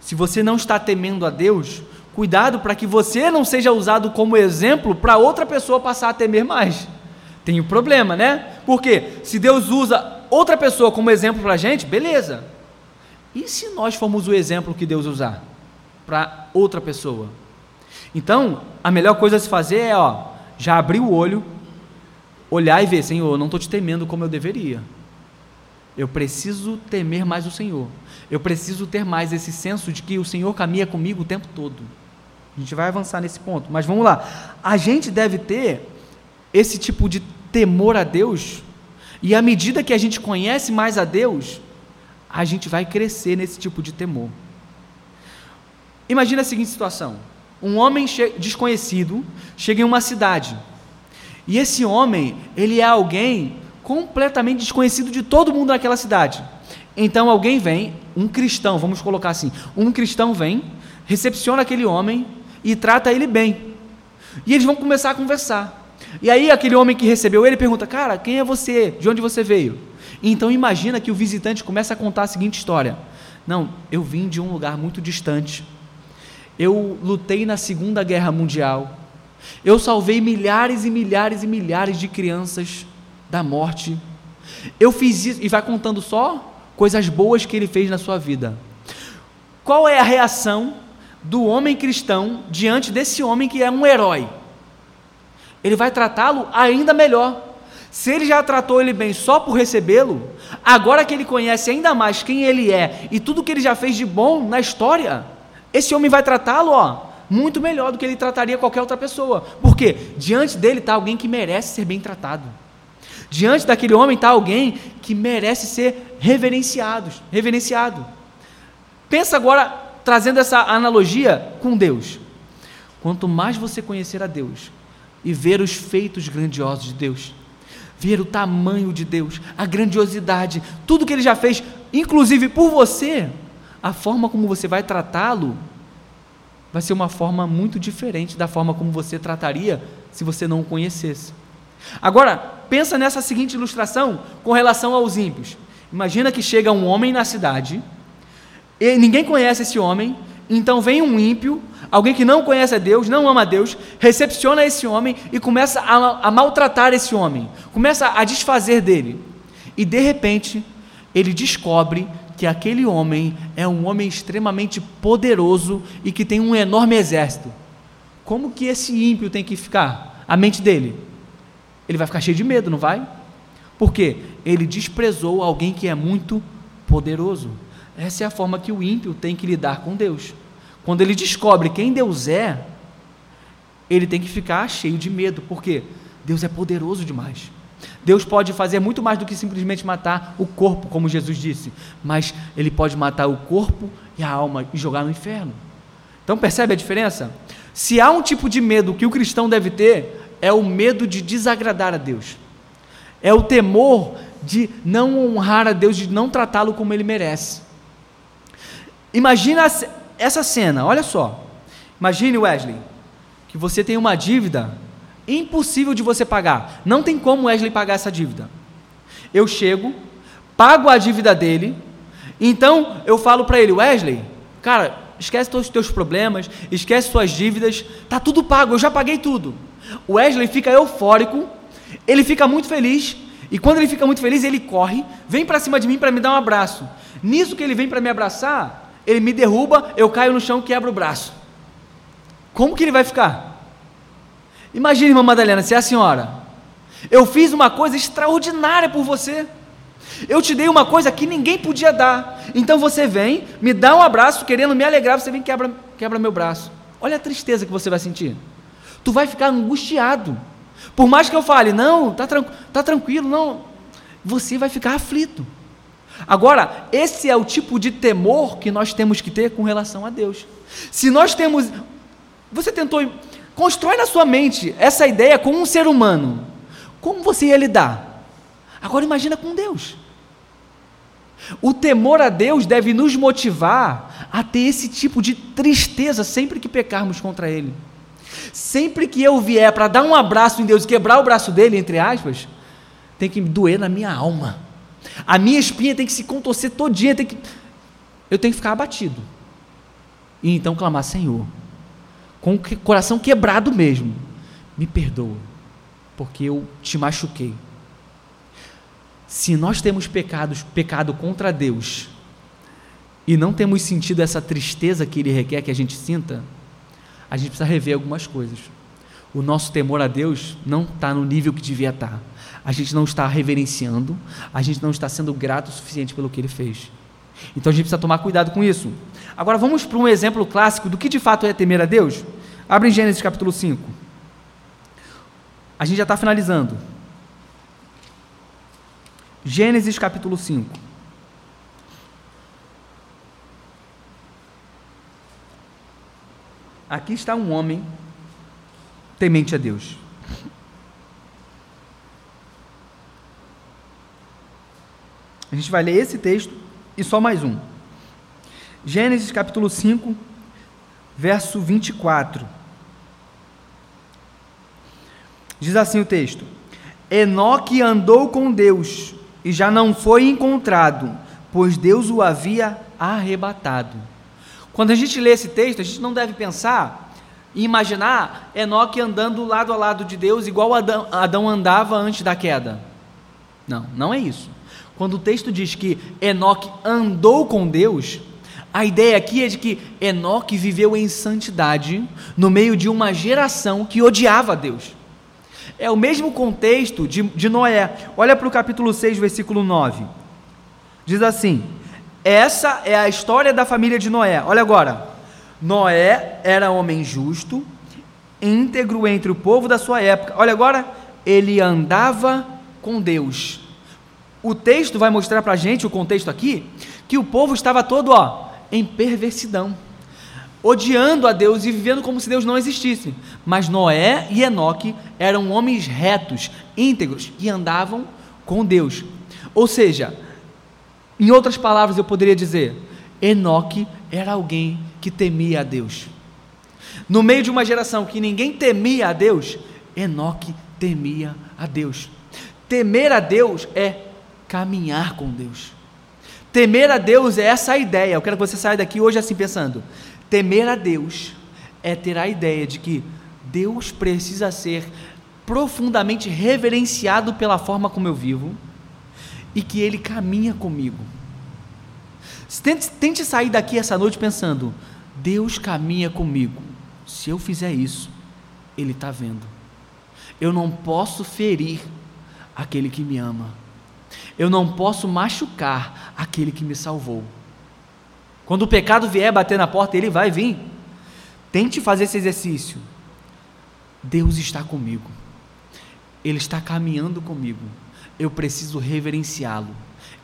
Se você não está temendo a Deus, cuidado para que você não seja usado como exemplo para outra pessoa passar a temer mais. Tem um problema, né? Porque se Deus usa outra pessoa como exemplo para a gente, beleza. E se nós formos o exemplo que Deus usar para outra pessoa? Então, a melhor coisa a se fazer é, ó, já abrir o olho, olhar e ver, Senhor, eu não estou te temendo como eu deveria. Eu preciso temer mais o Senhor. Eu preciso ter mais esse senso de que o Senhor caminha comigo o tempo todo. A gente vai avançar nesse ponto, mas vamos lá. A gente deve ter esse tipo de temor a Deus, e à medida que a gente conhece mais a Deus, a gente vai crescer nesse tipo de temor. Imagina a seguinte situação: um homem desconhecido chega em uma cidade, e esse homem, ele é alguém completamente desconhecido de todo mundo naquela cidade. Então alguém vem, um cristão, vamos colocar assim, um cristão vem, recepciona aquele homem e trata ele bem. E eles vão começar a conversar. E aí aquele homem que recebeu ele pergunta: "Cara, quem é você? De onde você veio?" Então imagina que o visitante começa a contar a seguinte história: "Não, eu vim de um lugar muito distante. Eu lutei na Segunda Guerra Mundial. Eu salvei milhares e milhares e milhares de crianças da morte. Eu fiz isso e vai contando só coisas boas que ele fez na sua vida. Qual é a reação do homem cristão diante desse homem que é um herói? Ele vai tratá-lo ainda melhor. Se ele já tratou ele bem só por recebê-lo, agora que ele conhece ainda mais quem ele é e tudo que ele já fez de bom na história, esse homem vai tratá-lo, ó, muito melhor do que ele trataria qualquer outra pessoa. Porque diante dele está alguém que merece ser bem tratado. Diante daquele homem está alguém que merece ser reverenciado, reverenciado. Pensa agora trazendo essa analogia com Deus. Quanto mais você conhecer a Deus e ver os feitos grandiosos de Deus, ver o tamanho de Deus, a grandiosidade, tudo que ele já fez, inclusive por você, a forma como você vai tratá-lo vai ser uma forma muito diferente da forma como você trataria se você não o conhecesse. Agora, pensa nessa seguinte ilustração com relação aos ímpios. Imagina que chega um homem na cidade, ninguém conhece esse homem, então vem um ímpio, alguém que não conhece a Deus, não ama a Deus, recepciona esse homem e começa a, a maltratar esse homem, começa a desfazer dele. E de repente, ele descobre que aquele homem é um homem extremamente poderoso e que tem um enorme exército. Como que esse ímpio tem que ficar? A mente dele ele vai ficar cheio de medo, não vai? Porque ele desprezou alguém que é muito poderoso. Essa é a forma que o ímpio tem que lidar com Deus. Quando ele descobre quem Deus é, ele tem que ficar cheio de medo. Por quê? Deus é poderoso demais. Deus pode fazer muito mais do que simplesmente matar o corpo, como Jesus disse, mas Ele pode matar o corpo e a alma e jogar no inferno. Então percebe a diferença? Se há um tipo de medo que o cristão deve ter, é o medo de desagradar a Deus, é o temor de não honrar a Deus, de não tratá-lo como ele merece. Imagina essa cena, olha só. Imagine, Wesley, que você tem uma dívida impossível de você pagar. Não tem como Wesley pagar essa dívida. Eu chego, pago a dívida dele, então eu falo para ele, Wesley, cara, esquece todos os teus problemas, esquece suas dívidas, tá tudo pago, eu já paguei tudo. O Wesley fica eufórico, ele fica muito feliz, e quando ele fica muito feliz, ele corre, vem para cima de mim para me dar um abraço. Nisso que ele vem para me abraçar, ele me derruba, eu caio no chão, quebro o braço. Como que ele vai ficar? Imagine, irmã Madalena, se é a senhora. Eu fiz uma coisa extraordinária por você. Eu te dei uma coisa que ninguém podia dar. Então você vem, me dá um abraço, querendo me alegrar, você vem e quebra, quebra meu braço. Olha a tristeza que você vai sentir. Tu vai ficar angustiado. Por mais que eu fale, não, tá, tran tá tranquilo, não. Você vai ficar aflito. Agora, esse é o tipo de temor que nós temos que ter com relação a Deus. Se nós temos. Você tentou. Constrói na sua mente essa ideia com um ser humano. Como você ia lidar? Agora imagina com Deus. O temor a Deus deve nos motivar a ter esse tipo de tristeza sempre que pecarmos contra Ele. Sempre que eu vier para dar um abraço em Deus e quebrar o braço dele, entre aspas, tem que doer na minha alma. A minha espinha tem que se contorcer todinha, tem que... eu tenho que ficar abatido. E então clamar, Senhor, com o coração quebrado mesmo, me perdoa, porque eu te machuquei. Se nós temos pecados, pecado contra Deus, e não temos sentido essa tristeza que Ele requer que a gente sinta, a gente precisa rever algumas coisas. O nosso temor a Deus não está no nível que devia estar. A gente não está reverenciando, a gente não está sendo grato o suficiente pelo que Ele fez. Então a gente precisa tomar cuidado com isso. Agora vamos para um exemplo clássico do que de fato é temer a Deus. Abre em Gênesis capítulo 5. A gente já está finalizando. Gênesis capítulo 5. Aqui está um homem temente a Deus. A gente vai ler esse texto e só mais um. Gênesis capítulo 5, verso 24. Diz assim o texto: Enoque andou com Deus e já não foi encontrado, pois Deus o havia arrebatado. Quando a gente lê esse texto, a gente não deve pensar e imaginar Enoque andando lado a lado de Deus, igual Adão, Adão andava antes da queda. Não, não é isso. Quando o texto diz que Enoque andou com Deus, a ideia aqui é de que Enoque viveu em santidade no meio de uma geração que odiava a Deus. É o mesmo contexto de, de Noé. Olha para o capítulo 6, versículo 9. Diz assim: Essa é a história da família de Noé. Olha agora. Noé era homem justo, íntegro entre o povo da sua época. Olha agora, ele andava com Deus. O texto vai mostrar para a gente, o contexto aqui, que o povo estava todo ó, em perversidão odiando a Deus e vivendo como se Deus não existisse. Mas Noé e Enoque eram homens retos, íntegros e andavam com Deus. Ou seja, em outras palavras eu poderia dizer, Enoque era alguém que temia a Deus. No meio de uma geração que ninguém temia a Deus, Enoque temia a Deus. Temer a Deus é caminhar com Deus. Temer a Deus é essa ideia. Eu quero que você saia daqui hoje assim pensando: Temer a Deus é ter a ideia de que Deus precisa ser profundamente reverenciado pela forma como eu vivo e que Ele caminha comigo. Tente, tente sair daqui essa noite pensando: Deus caminha comigo. Se eu fizer isso, Ele está vendo. Eu não posso ferir aquele que me ama. Eu não posso machucar aquele que me salvou. Quando o pecado vier bater na porta, ele vai vir. Tente fazer esse exercício. Deus está comigo. Ele está caminhando comigo. Eu preciso reverenciá-lo.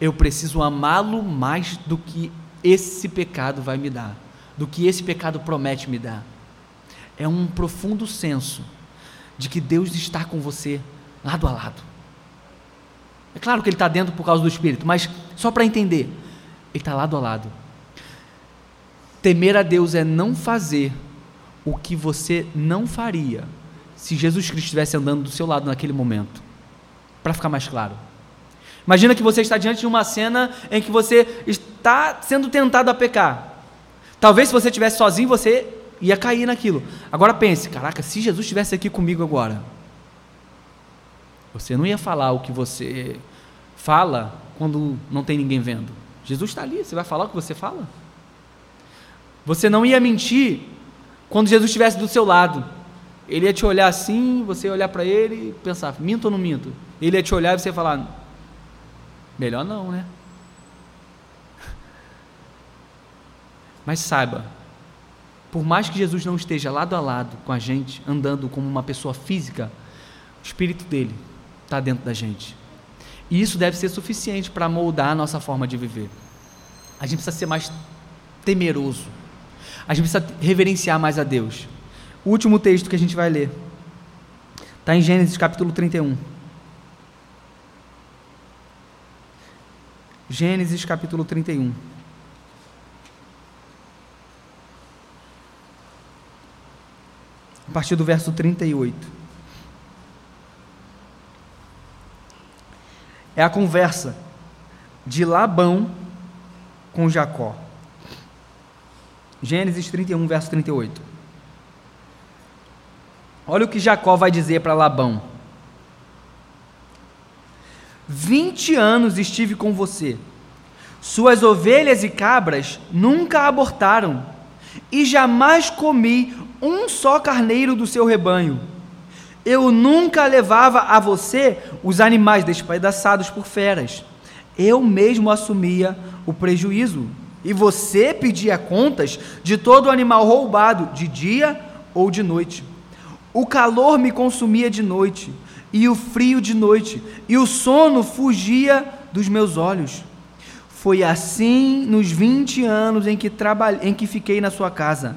Eu preciso amá-lo mais do que esse pecado vai me dar, do que esse pecado promete me dar. É um profundo senso de que Deus está com você lado a lado. É claro que Ele está dentro por causa do Espírito, mas só para entender, Ele está lado a lado. Temer a Deus é não fazer o que você não faria se Jesus Cristo estivesse andando do seu lado naquele momento. Para ficar mais claro. Imagina que você está diante de uma cena em que você está sendo tentado a pecar. Talvez se você estivesse sozinho, você ia cair naquilo. Agora pense, caraca, se Jesus estivesse aqui comigo agora, você não ia falar o que você fala quando não tem ninguém vendo. Jesus está ali, você vai falar o que você fala? Você não ia mentir quando Jesus estivesse do seu lado. Ele ia te olhar assim, você ia olhar para ele e pensar, minto ou não minto? Ele ia te olhar e você ia falar, melhor não, né? Mas saiba, por mais que Jesus não esteja lado a lado com a gente, andando como uma pessoa física, o Espírito dele está dentro da gente. E isso deve ser suficiente para moldar a nossa forma de viver. A gente precisa ser mais temeroso. A gente precisa reverenciar mais a Deus. O último texto que a gente vai ler está em Gênesis capítulo 31. Gênesis capítulo 31. A partir do verso 38. é a conversa de Labão com Jacó. Gênesis 31, verso 38. Olha o que Jacó vai dizer para Labão: Vinte anos estive com você, suas ovelhas e cabras nunca abortaram, e jamais comi um só carneiro do seu rebanho eu nunca levava a você os animais despedaçados por feras. Eu mesmo assumia o prejuízo. E você pedia contas de todo animal roubado, de dia ou de noite. O calor me consumia de noite, e o frio de noite, e o sono fugia dos meus olhos. Foi assim nos vinte anos em que, trabalhei, em que fiquei na sua casa.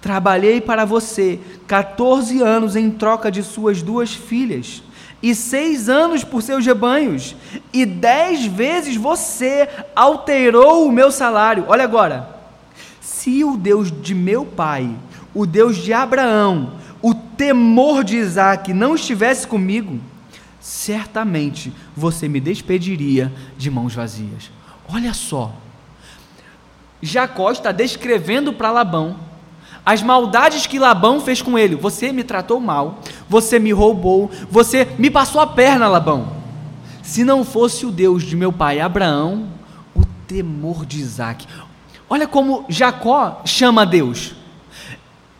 Trabalhei para você 14 anos em troca de suas duas filhas, e seis anos por seus rebanhos, e dez vezes você alterou o meu salário. Olha agora, se o Deus de meu pai, o Deus de Abraão, o temor de Isaac não estivesse comigo, certamente você me despediria de mãos vazias. Olha só, Jacó está descrevendo para Labão as maldades que Labão fez com ele. Você me tratou mal, você me roubou, você me passou a perna, Labão. Se não fosse o Deus de meu pai Abraão, o temor de Isaac. Olha como Jacó chama Deus.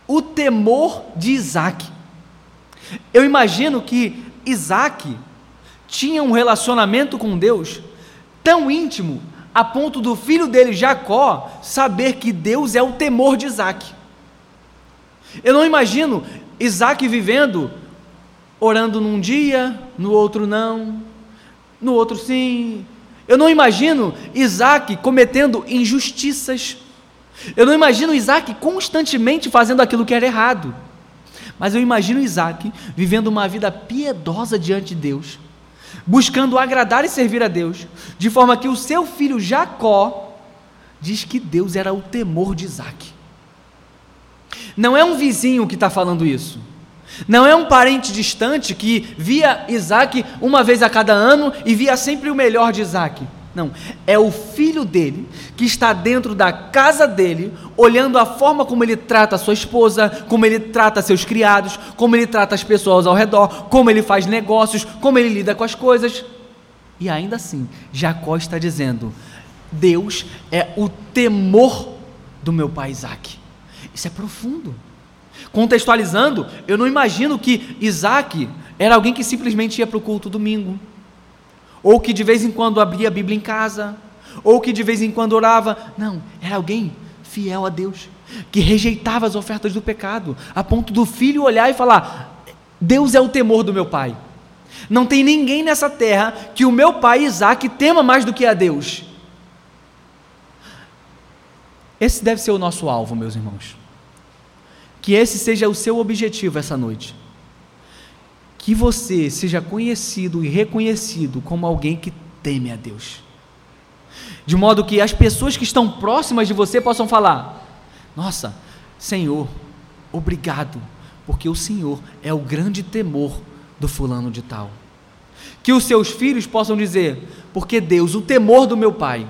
O temor de Isaac. Eu imagino que Isaac tinha um relacionamento com Deus tão íntimo a ponto do filho dele, Jacó, saber que Deus é o temor de Isaac. Eu não imagino Isaac vivendo, orando num dia, no outro não, no outro sim. Eu não imagino Isaac cometendo injustiças. Eu não imagino Isaac constantemente fazendo aquilo que era errado. Mas eu imagino Isaac vivendo uma vida piedosa diante de Deus, buscando agradar e servir a Deus, de forma que o seu filho Jacó diz que Deus era o temor de Isaac. Não é um vizinho que está falando isso. Não é um parente distante que via Isaac uma vez a cada ano e via sempre o melhor de Isaac. Não, é o filho dele que está dentro da casa dele, olhando a forma como ele trata a sua esposa, como ele trata seus criados, como ele trata as pessoas ao redor, como ele faz negócios, como ele lida com as coisas. E ainda assim, Jacó está dizendo: Deus é o temor do meu pai Isaac. Isso é profundo. Contextualizando, eu não imagino que Isaac era alguém que simplesmente ia para o culto domingo, ou que de vez em quando abria a Bíblia em casa, ou que de vez em quando orava. Não, era alguém fiel a Deus, que rejeitava as ofertas do pecado, a ponto do filho olhar e falar: Deus é o temor do meu pai. Não tem ninguém nessa terra que o meu pai Isaac tema mais do que a Deus. Esse deve ser o nosso alvo, meus irmãos. Que esse seja o seu objetivo essa noite. Que você seja conhecido e reconhecido como alguém que teme a Deus. De modo que as pessoas que estão próximas de você possam falar: Nossa, Senhor, obrigado, porque o Senhor é o grande temor do fulano de tal. Que os seus filhos possam dizer: Porque Deus, o temor do meu pai,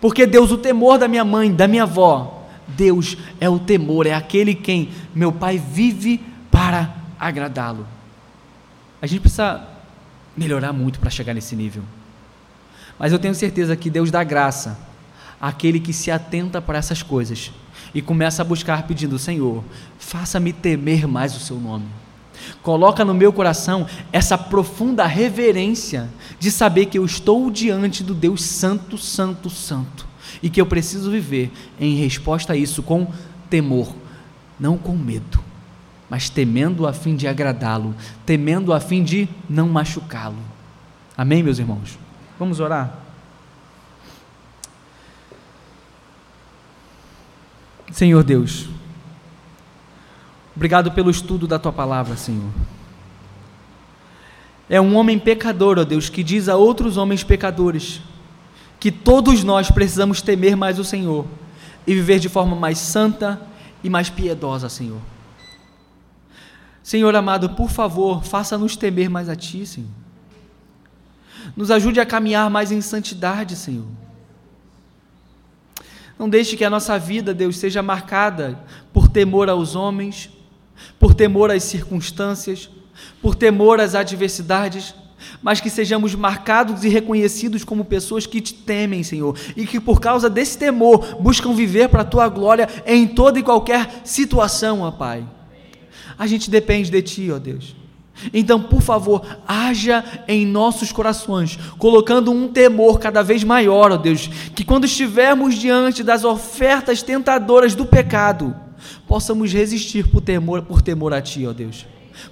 porque Deus, o temor da minha mãe, da minha avó, Deus é o temor, é aquele quem meu pai vive para agradá-lo. A gente precisa melhorar muito para chegar nesse nível. Mas eu tenho certeza que Deus dá graça àquele que se atenta para essas coisas e começa a buscar pedindo: Senhor, faça-me temer mais o seu nome. Coloca no meu coração essa profunda reverência de saber que eu estou diante do Deus Santo, Santo, Santo e que eu preciso viver em resposta a isso com temor, não com medo, mas temendo a fim de agradá-lo, temendo a fim de não machucá-lo. Amém, meus irmãos? Vamos orar? Senhor Deus, obrigado pelo estudo da tua palavra, Senhor. É um homem pecador, ó Deus, que diz a outros homens pecadores que todos nós precisamos temer mais o Senhor e viver de forma mais santa e mais piedosa, Senhor. Senhor amado, por favor, faça-nos temer mais a Ti, Senhor. Nos ajude a caminhar mais em santidade, Senhor. Não deixe que a nossa vida, Deus, seja marcada por temor aos homens, por temor às circunstâncias, por temor às adversidades, mas que sejamos marcados e reconhecidos como pessoas que te temem, Senhor, e que por causa desse temor buscam viver para a tua glória em toda e qualquer situação, ó Pai. A gente depende de Ti, ó Deus. Então, por favor, haja em nossos corações, colocando um temor cada vez maior, ó Deus, que quando estivermos diante das ofertas tentadoras do pecado, possamos resistir por temor, por temor a Ti, ó Deus.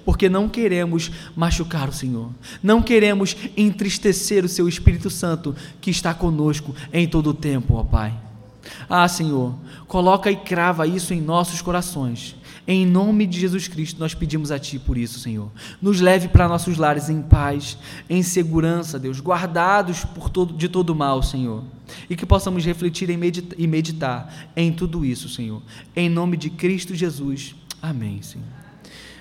Porque não queremos machucar o Senhor, não queremos entristecer o Seu Espírito Santo que está conosco em todo o tempo, ó Pai. Ah, Senhor, coloca e crava isso em nossos corações em nome de Jesus Cristo, nós pedimos a Ti por isso, Senhor. Nos leve para nossos lares em paz, em segurança, Deus, guardados por todo, de todo mal, Senhor. E que possamos refletir e meditar em tudo isso, Senhor. Em nome de Cristo Jesus. Amém, Senhor.